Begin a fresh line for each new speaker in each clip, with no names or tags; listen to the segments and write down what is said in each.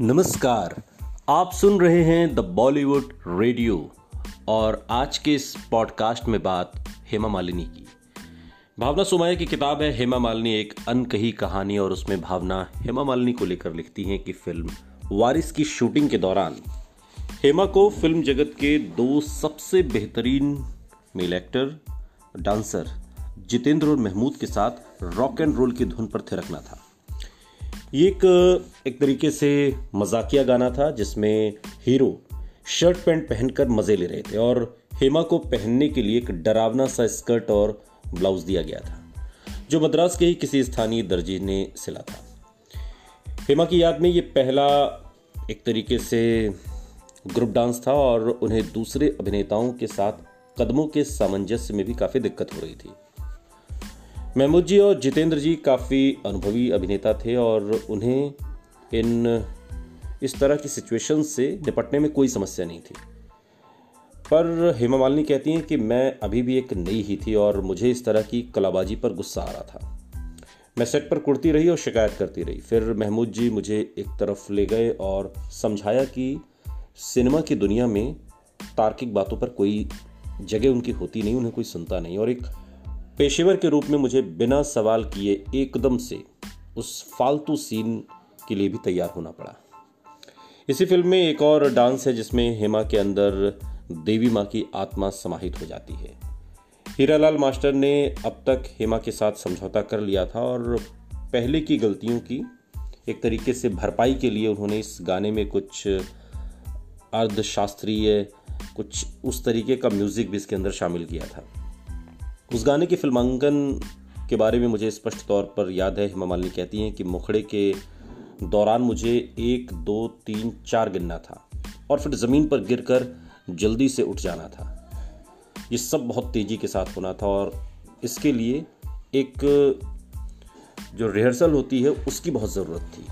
नमस्कार, आप सुन रहे हैं द बॉलीवुड रेडियो और आज के इस पॉडकास्ट में बात हेमा मालिनी की। भावना सुमाया की किताब है हेमा मालिनी, एक अनकही कहानी और उसमें भावना हेमा मालिनी को लेकर लिखती हैं कि फ़िल्म वारिस की शूटिंग के दौरान हेमा को फ़िल्म जगत के दो सबसे बेहतरीन मेल एक्टर, डांसर जितेंद्र और महमूद के साथ रॉक एंड रोल की धुन पर थिरकना था। ये एक एक तरीके से मजाकिया गाना था जिसमें हीरो शर्ट पैंट पहनकर मज़े ले रहे थे और हेमा को पहनने के लिए एक डरावना सा स्कर्ट और ब्लाउज दिया गया था, जो मद्रास के ही किसी स्थानीय दर्जी ने सिला था। हेमा की याद में ये पहला एक तरीके से ग्रुप डांस था और उन्हें दूसरे अभिनेताओं के साथ कदमों के सामंजस्य में भी काफ़ी दिक्कत हो रही थी। महमूद जी और जितेंद्र जी काफ़ी अनुभवी अभिनेता थे और उन्हें इन, इस तरह की सिचुएशन से निपटने में कोई समस्या नहीं थी। पर हेमा मालिनी कहती हैं कि मैं अभी भी एक नई ही थी और मुझे इस तरह की कलाबाजी पर गुस्सा आ रहा था। मैं सेट पर कुड़ती रही और शिकायत करती रही। फिर महमूद जी मुझे एक तरफ़ ले गए और समझाया कि सिनेमा की दुनिया में तार्किक बातों पर कोई जगह उनकी होती नहीं, उन्हें कोई सुनता नहीं और एक पेशेवर के रूप में मुझे बिना सवाल किए एकदम से उस फालतू सीन के लिए भी तैयार होना पड़ा। इसी फ़िल्म में एक और डांस है जिसमें हेमा के अंदर देवी माँ की आत्मा समाहित हो जाती है। हीरालाल मास्टर ने अब तक हेमा के साथ समझौता कर लिया था और पहले की गलतियों की एक तरीके से भरपाई के लिए उन्होंने इस गाने में कुछ अर्धशास्त्रीय, कुछ उस तरीके का म्यूज़िक भी इसके अंदर शामिल किया था। उस गाने की फिल्मांकन के बारे में मुझे स्पष्ट तौर पर याद है। हेमा मालिनी कहती हैं कि मुखड़े के दौरान मुझे एक, दो, तीन, चार गिनना था और फिर ज़मीन पर गिरकर जल्दी से उठ जाना था। ये सब बहुत तेज़ी के साथ होना था और इसके लिए एक जो रिहर्सल होती है, उसकी बहुत ज़रूरत थी।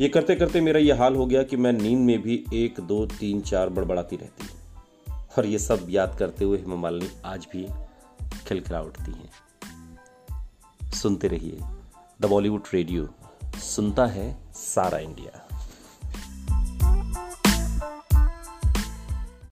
ये करते करते मेरा ये हाल हो गया कि मैं नींद में भी एक, दो, तीन, चार बड़बड़ाती रहती। और ये सब याद करते हुए हेमा मालिनी आज भी खिलखिला उठती हैं। सुनते रहिए द बॉलीवुड रेडियो सुनता है सारा इंडिया।